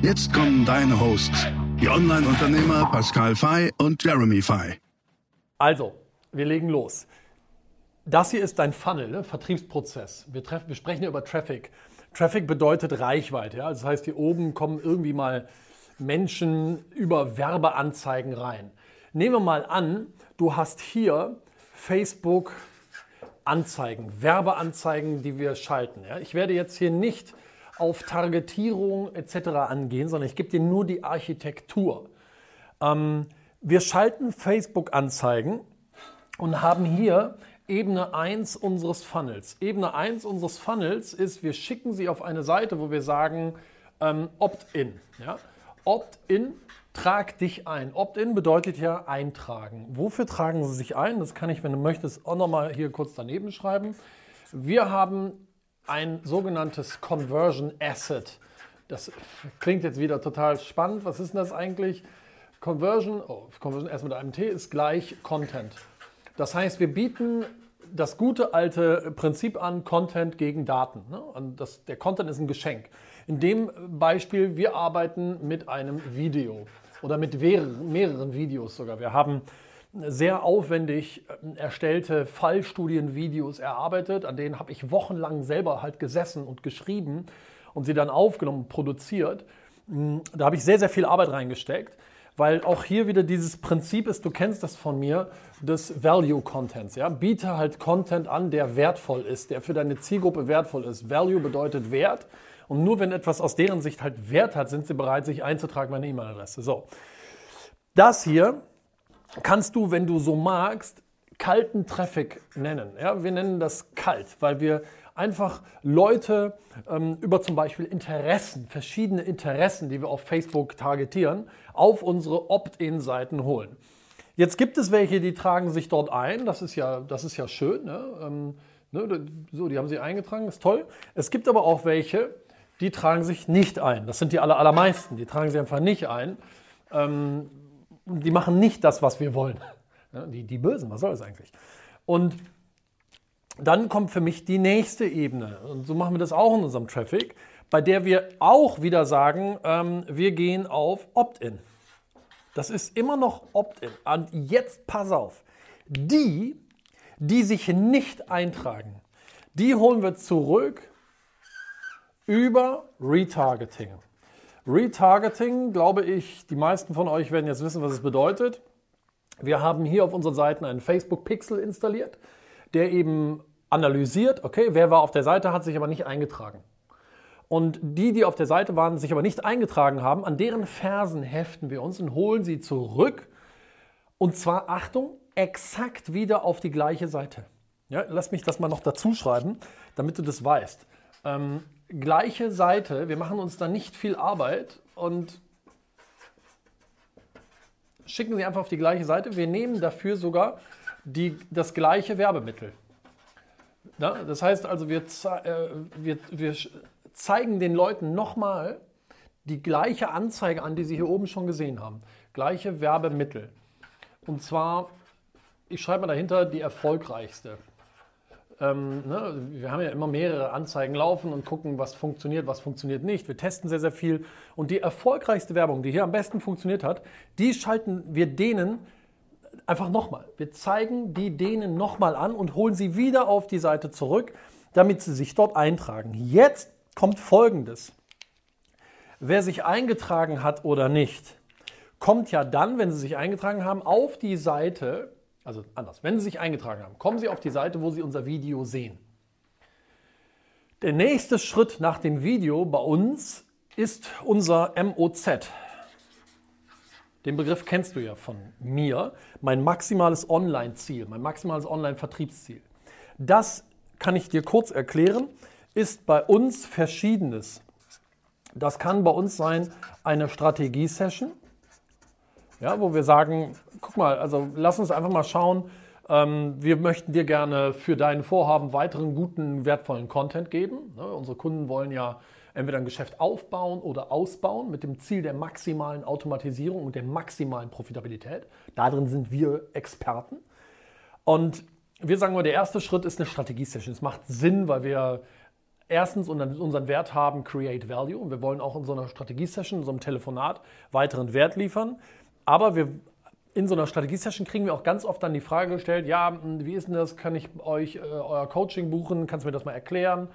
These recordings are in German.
Jetzt kommen deine Hosts, die Online-Unternehmer Pascal Fay und Jeremy Fay. Also, wir legen los. Das hier ist dein Funnel, ne? Vertriebsprozess. Wir, treffen, wir sprechen hier über Traffic. Traffic bedeutet Reichweite. Ja? Das heißt, hier oben kommen irgendwie mal Menschen über Werbeanzeigen rein. Nehmen wir mal an, du hast hier Facebook Anzeigen, Werbeanzeigen, die wir schalten. Ja? Ich werde jetzt hier nicht auf Targetierung etc. angehen, sondern ich gebe dir nur die Architektur. Ähm, wir schalten Facebook-Anzeigen und haben hier Ebene 1 unseres Funnels. Ebene 1 unseres Funnels ist, wir schicken sie auf eine Seite, wo wir sagen ähm, Opt-in. Ja? Opt-in, trag dich ein. Opt-in bedeutet ja eintragen. Wofür tragen Sie sich ein? Das kann ich, wenn du möchtest, auch nochmal hier kurz daneben schreiben. Wir haben ein sogenanntes Conversion Asset. Das klingt jetzt wieder total spannend. Was ist denn das eigentlich? Conversion, oh, Conversion erst mit einem T, ist gleich Content. Das heißt, wir bieten das gute alte Prinzip an, Content gegen Daten. Ne? Das, der Content ist ein Geschenk. In dem Beispiel, wir arbeiten mit einem Video oder mit mehreren Videos sogar. Wir haben sehr aufwendig äh, erstellte Fallstudienvideos erarbeitet, an denen habe ich wochenlang selber halt gesessen und geschrieben und sie dann aufgenommen, produziert. Hm, da habe ich sehr, sehr viel Arbeit reingesteckt, weil auch hier wieder dieses Prinzip ist, du kennst das von mir, des Value Contents. Ja? Biete halt Content an, der wertvoll ist, der für deine Zielgruppe wertvoll ist. Value bedeutet Wert und nur wenn etwas aus deren Sicht halt Wert hat, sind sie bereit, sich einzutragen, meine E-Mail-Adresse. So. Das hier kannst du, wenn du so magst, kalten Traffic nennen. Ja, wir nennen das kalt, weil wir einfach Leute ähm, über zum Beispiel Interessen, verschiedene Interessen, die wir auf Facebook targetieren, auf unsere Opt-in-Seiten holen. Jetzt gibt es welche, die tragen sich dort ein. Das ist ja, das ist ja schön. Ne? Ähm, ne? So, die haben sie eingetragen, ist toll. Es gibt aber auch welche, die tragen sich nicht ein. Das sind die aller, allermeisten. Die tragen sich einfach nicht ein. Ähm, die machen nicht das, was wir wollen. Die, die Bösen, was soll das eigentlich? Und dann kommt für mich die nächste Ebene. Und so machen wir das auch in unserem Traffic, bei der wir auch wieder sagen, ähm, wir gehen auf Opt-in. Das ist immer noch Opt-in. Und jetzt pass auf. Die, die sich nicht eintragen, die holen wir zurück über Retargeting. Retargeting, glaube ich, die meisten von euch werden jetzt wissen, was es bedeutet. Wir haben hier auf unseren Seiten einen Facebook Pixel installiert, der eben analysiert, okay, wer war auf der Seite, hat sich aber nicht eingetragen. Und die, die auf der Seite waren, sich aber nicht eingetragen haben, an deren Fersen heften wir uns und holen sie zurück. Und zwar, Achtung, exakt wieder auf die gleiche Seite. Ja, lass mich das mal noch dazu schreiben, damit du das weißt. Ähm, gleiche Seite, wir machen uns da nicht viel Arbeit und schicken sie einfach auf die gleiche Seite. Wir nehmen dafür sogar die, das gleiche Werbemittel. Ja, das heißt also, wir, äh, wir, wir zeigen den Leuten nochmal die gleiche Anzeige an, die sie hier oben schon gesehen haben. Gleiche Werbemittel. Und zwar, ich schreibe mal dahinter, die erfolgreichste. Ähm, ne, wir haben ja immer mehrere Anzeigen laufen und gucken, was funktioniert, was funktioniert nicht. Wir testen sehr, sehr viel. Und die erfolgreichste Werbung, die hier am besten funktioniert hat, die schalten wir denen einfach nochmal. Wir zeigen die denen nochmal an und holen sie wieder auf die Seite zurück, damit sie sich dort eintragen. Jetzt kommt Folgendes. Wer sich eingetragen hat oder nicht, kommt ja dann, wenn sie sich eingetragen haben, auf die Seite also anders. Wenn Sie sich eingetragen haben, kommen Sie auf die Seite, wo Sie unser Video sehen. Der nächste Schritt nach dem Video bei uns ist unser MOZ. Den Begriff kennst du ja von mir. Mein maximales Online-Ziel, mein maximales Online-Vertriebsziel. Das kann ich dir kurz erklären, ist bei uns verschiedenes. Das kann bei uns sein eine Strategie-Session, ja, wo wir sagen, guck mal, also lass uns einfach mal schauen, ähm, wir möchten dir gerne für dein Vorhaben weiteren guten, wertvollen Content geben. Ne, unsere Kunden wollen ja entweder ein Geschäft aufbauen oder ausbauen mit dem Ziel der maximalen Automatisierung und der maximalen Profitabilität. Darin sind wir Experten. Und wir sagen mal, der erste Schritt ist eine Strategie-Session. Es macht Sinn, weil wir erstens unseren Wert haben, Create Value. Und wir wollen auch in so einer Strategie-Session, in so einem Telefonat weiteren Wert liefern. Aber wir, in so einer Strategie-Session kriegen wir auch ganz oft dann die Frage gestellt, ja, hm, wie ist denn das? Kann ich euch äh, euer Coaching buchen? Kannst du mir das mal erklären?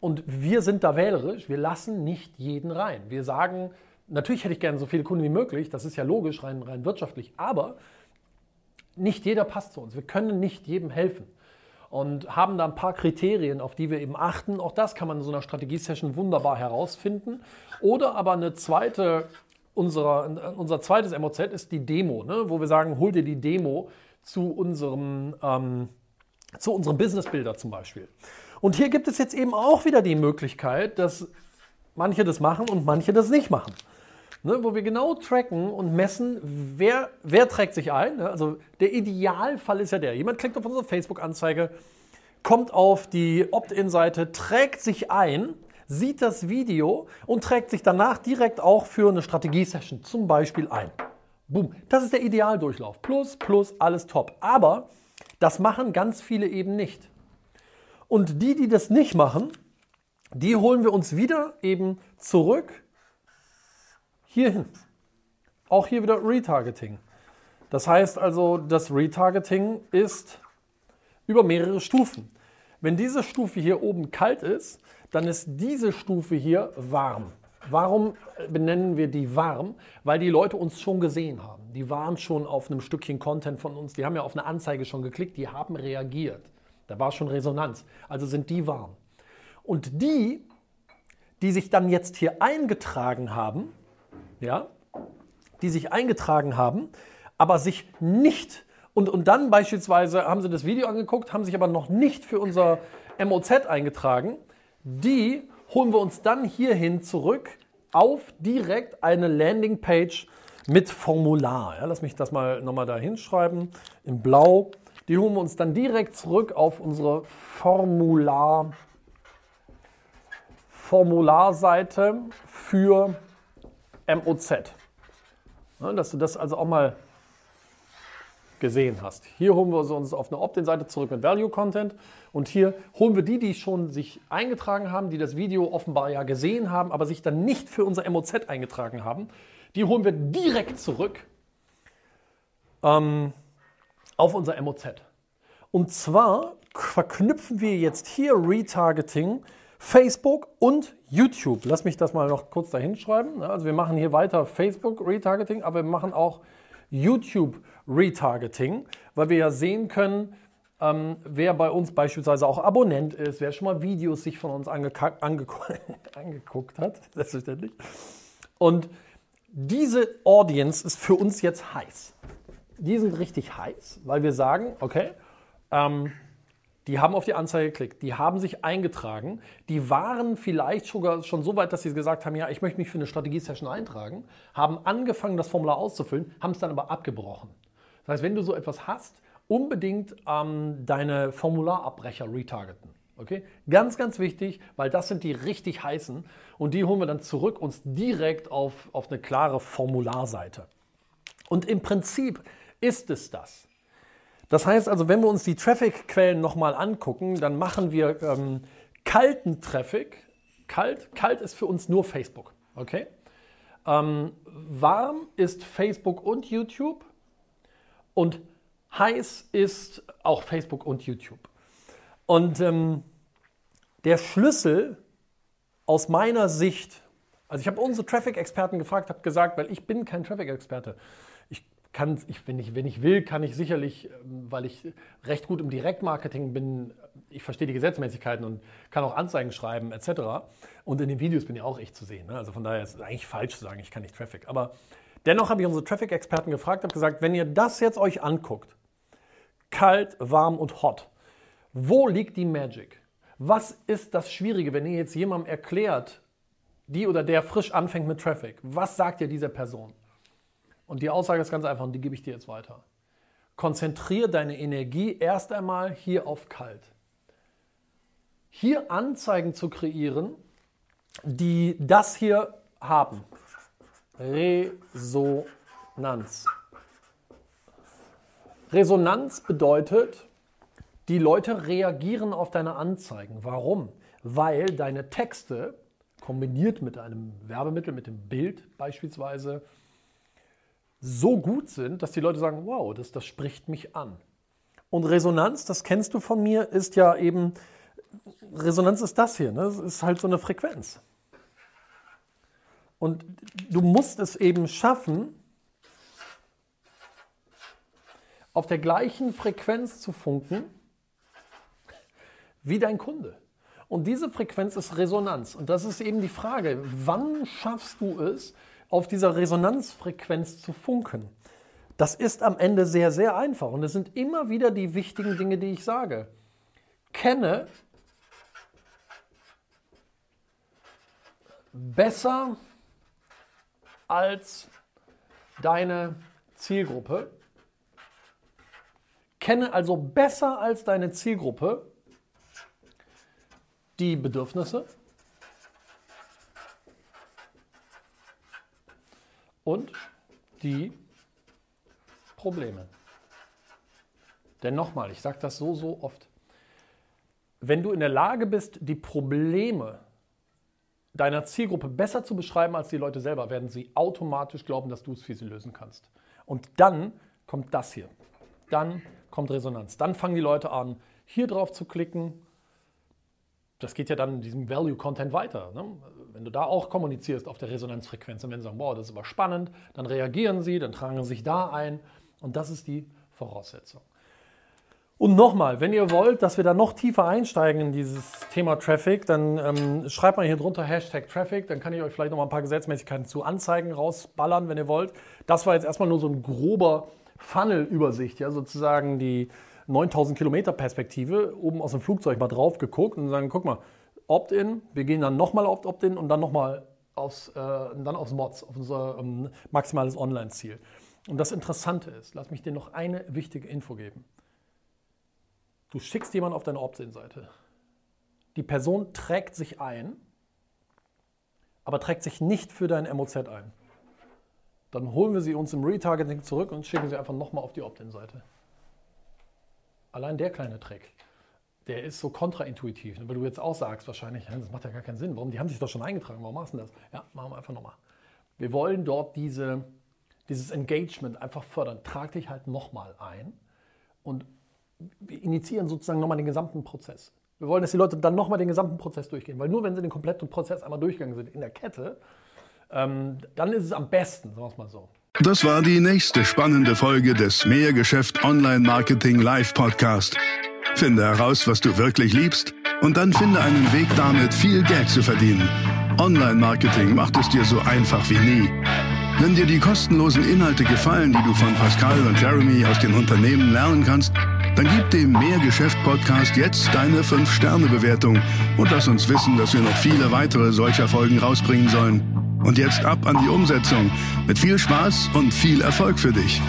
Und wir sind da wählerisch. Wir lassen nicht jeden rein. Wir sagen, natürlich hätte ich gerne so viele Kunden wie möglich. Das ist ja logisch, rein, rein wirtschaftlich. Aber nicht jeder passt zu uns. Wir können nicht jedem helfen und haben da ein paar Kriterien, auf die wir eben achten. Auch das kann man in so einer Strategie-Session wunderbar herausfinden. Oder aber eine zweite unserer, unser zweites MOZ ist die Demo, ne? wo wir sagen, hol dir die Demo zu unserem, ähm, zu unserem Business-Builder zum Beispiel. Und hier gibt es jetzt eben auch wieder die Möglichkeit, dass manche das machen und manche das nicht machen. Ne, wo wir genau tracken und messen, wer, wer trägt sich ein. Ne? Also der Idealfall ist ja der, jemand klickt auf unsere Facebook-Anzeige, kommt auf die Opt-in-Seite, trägt sich ein sieht das Video und trägt sich danach direkt auch für eine Strategie-Session zum Beispiel ein. Boom. Das ist der Idealdurchlauf. Plus, plus, alles top. Aber das machen ganz viele eben nicht. Und die, die das nicht machen, die holen wir uns wieder eben zurück hierhin. Auch hier wieder Retargeting. Das heißt also, das Retargeting ist über mehrere Stufen. Wenn diese Stufe hier oben kalt ist, dann ist diese Stufe hier warm. Warum benennen wir die warm? Weil die Leute uns schon gesehen haben. Die waren schon auf einem Stückchen Content von uns, die haben ja auf eine Anzeige schon geklickt, die haben reagiert. Da war schon Resonanz. Also sind die warm. Und die, die sich dann jetzt hier eingetragen haben, ja, die sich eingetragen haben, aber sich nicht und, und dann beispielsweise haben sie das Video angeguckt, haben sich aber noch nicht für unser MOZ eingetragen, die holen wir uns dann hierhin zurück auf direkt eine Landingpage mit Formular. Ja, lass mich das mal nochmal da hinschreiben in blau. Die holen wir uns dann direkt zurück auf unsere Formular, Formularseite für MOZ. Ja, dass du das also auch mal gesehen hast. Hier holen wir uns auf eine Opt-in-Seite zurück mit Value Content und hier holen wir die, die schon sich eingetragen haben, die das Video offenbar ja gesehen haben, aber sich dann nicht für unser MOZ eingetragen haben. Die holen wir direkt zurück ähm, auf unser MOZ. Und zwar verknüpfen wir jetzt hier Retargeting, Facebook und YouTube. Lass mich das mal noch kurz dahin schreiben. Also wir machen hier weiter Facebook Retargeting, aber wir machen auch YouTube Retargeting, weil wir ja sehen können, ähm, wer bei uns beispielsweise auch Abonnent ist, wer schon mal Videos sich von uns ange ange angeguckt hat, selbstverständlich. Und diese Audience ist für uns jetzt heiß. Die sind richtig heiß, weil wir sagen, okay, ähm, die haben auf die Anzeige geklickt, die haben sich eingetragen, die waren vielleicht sogar schon so weit, dass sie gesagt haben, ja, ich möchte mich für eine Strategie-Session eintragen, haben angefangen, das Formular auszufüllen, haben es dann aber abgebrochen. Das heißt, wenn du so etwas hast, unbedingt ähm, deine Formularabbrecher retargeten. Okay? Ganz, ganz wichtig, weil das sind die richtig heißen und die holen wir dann zurück uns direkt auf, auf eine klare Formularseite. Und im Prinzip ist es das. Das heißt also, wenn wir uns die Traffic-Quellen nochmal angucken, dann machen wir ähm, kalten Traffic. Kalt, kalt ist für uns nur Facebook. Okay? Ähm, warm ist Facebook und YouTube. Und heiß ist auch Facebook und YouTube. Und ähm, der Schlüssel aus meiner Sicht, also ich habe unsere Traffic-Experten gefragt, habe gesagt, weil ich bin kein Traffic-Experte kann, ich, wenn, ich, wenn ich will, kann ich sicherlich, ähm, weil ich recht gut im Direktmarketing bin, ich verstehe die Gesetzmäßigkeiten und kann auch Anzeigen schreiben etc. Und in den Videos bin ich auch echt zu sehen. Ne? Also von daher ist es eigentlich falsch zu sagen, ich kann nicht Traffic. Aber dennoch habe ich unsere Traffic-Experten gefragt, habe gesagt, wenn ihr das jetzt euch anguckt, kalt, warm und hot, wo liegt die Magic? Was ist das Schwierige, wenn ihr jetzt jemandem erklärt, die oder der frisch anfängt mit Traffic, was sagt dir diese Person? Und die Aussage ist ganz einfach und die gebe ich dir jetzt weiter. Konzentriere deine Energie erst einmal hier auf kalt. Hier Anzeigen zu kreieren, die das hier haben. Resonanz. Resonanz bedeutet, die Leute reagieren auf deine Anzeigen. Warum? Weil deine Texte kombiniert mit einem Werbemittel, mit dem Bild beispielsweise, so gut sind, dass die Leute sagen, wow, das, das spricht mich an. Und Resonanz, das kennst du von mir, ist ja eben, Resonanz ist das hier, ne? das ist halt so eine Frequenz. Und du musst es eben schaffen, auf der gleichen Frequenz zu funken wie dein Kunde. Und diese Frequenz ist Resonanz. Und das ist eben die Frage, wann schaffst du es, auf dieser Resonanzfrequenz zu funken? Das ist am Ende sehr, sehr einfach. Und es sind immer wieder die wichtigen Dinge, die ich sage. Kenne besser als deine Zielgruppe. Kenne also besser als deine Zielgruppe die Bedürfnisse und die Probleme. Denn nochmal, ich sage das so, so oft, wenn du in der Lage bist, die Probleme deiner Zielgruppe besser zu beschreiben als die Leute selber, werden sie automatisch glauben, dass du es für sie lösen kannst. Und dann kommt das hier. Dann kommt Resonanz. Dann fangen die Leute an, hier drauf zu klicken. Das geht ja dann in diesem Value-Content weiter. Ne? Wenn du da auch kommunizierst auf der Resonanzfrequenz und wenn sie sagen, wow, das ist aber spannend, dann reagieren sie, dann tragen sie sich da ein. Und das ist die Voraussetzung. Und nochmal, wenn ihr wollt, dass wir da noch tiefer einsteigen in dieses Thema Traffic, dann ähm, schreibt mal hier drunter Hashtag Traffic, dann kann ich euch vielleicht noch mal ein paar Gesetzmäßigkeiten zu Anzeigen rausballern, wenn ihr wollt. Das war jetzt erstmal nur so ein grober Funnel-Übersicht, ja, sozusagen die 9000 Kilometer Perspektive, oben aus dem Flugzeug mal drauf geguckt und sagen, guck mal, Opt-in, wir gehen dann nochmal auf Opt-in und dann nochmal aufs, äh, aufs Mods, auf unser ähm, maximales Online-Ziel. Und das Interessante ist, lass mich dir noch eine wichtige Info geben. Du schickst jemanden auf deine Opt-in-Seite. Die Person trägt sich ein, aber trägt sich nicht für dein MOZ ein. Dann holen wir sie uns im Retargeting zurück und schicken sie einfach nochmal auf die Opt-in-Seite. Allein der kleine Trick, der ist so kontraintuitiv, weil du jetzt auch sagst wahrscheinlich, das macht ja gar keinen Sinn. Warum? Die haben sich doch schon eingetragen, warum machst du das? Ja, machen wir einfach nochmal. Wir wollen dort diese, dieses Engagement einfach fördern. Trag dich halt nochmal ein und wir initiieren sozusagen nochmal den gesamten Prozess. Wir wollen, dass die Leute dann nochmal den gesamten Prozess durchgehen, weil nur wenn sie den kompletten Prozess einmal durchgegangen sind in der Kette, ähm, dann ist es am besten, sagen wir es mal so. Das war die nächste spannende Folge des Mehrgeschäft Online Marketing Live Podcast. Finde heraus, was du wirklich liebst und dann finde einen Weg damit, viel Geld zu verdienen. Online Marketing macht es dir so einfach wie nie. Wenn dir die kostenlosen Inhalte gefallen, die du von Pascal und Jeremy aus den Unternehmen lernen kannst, dann gib dem Mehrgeschäft-Podcast jetzt deine 5-Sterne-Bewertung und lass uns wissen, dass wir noch viele weitere solcher Folgen rausbringen sollen. Und jetzt ab an die Umsetzung. Mit viel Spaß und viel Erfolg für dich.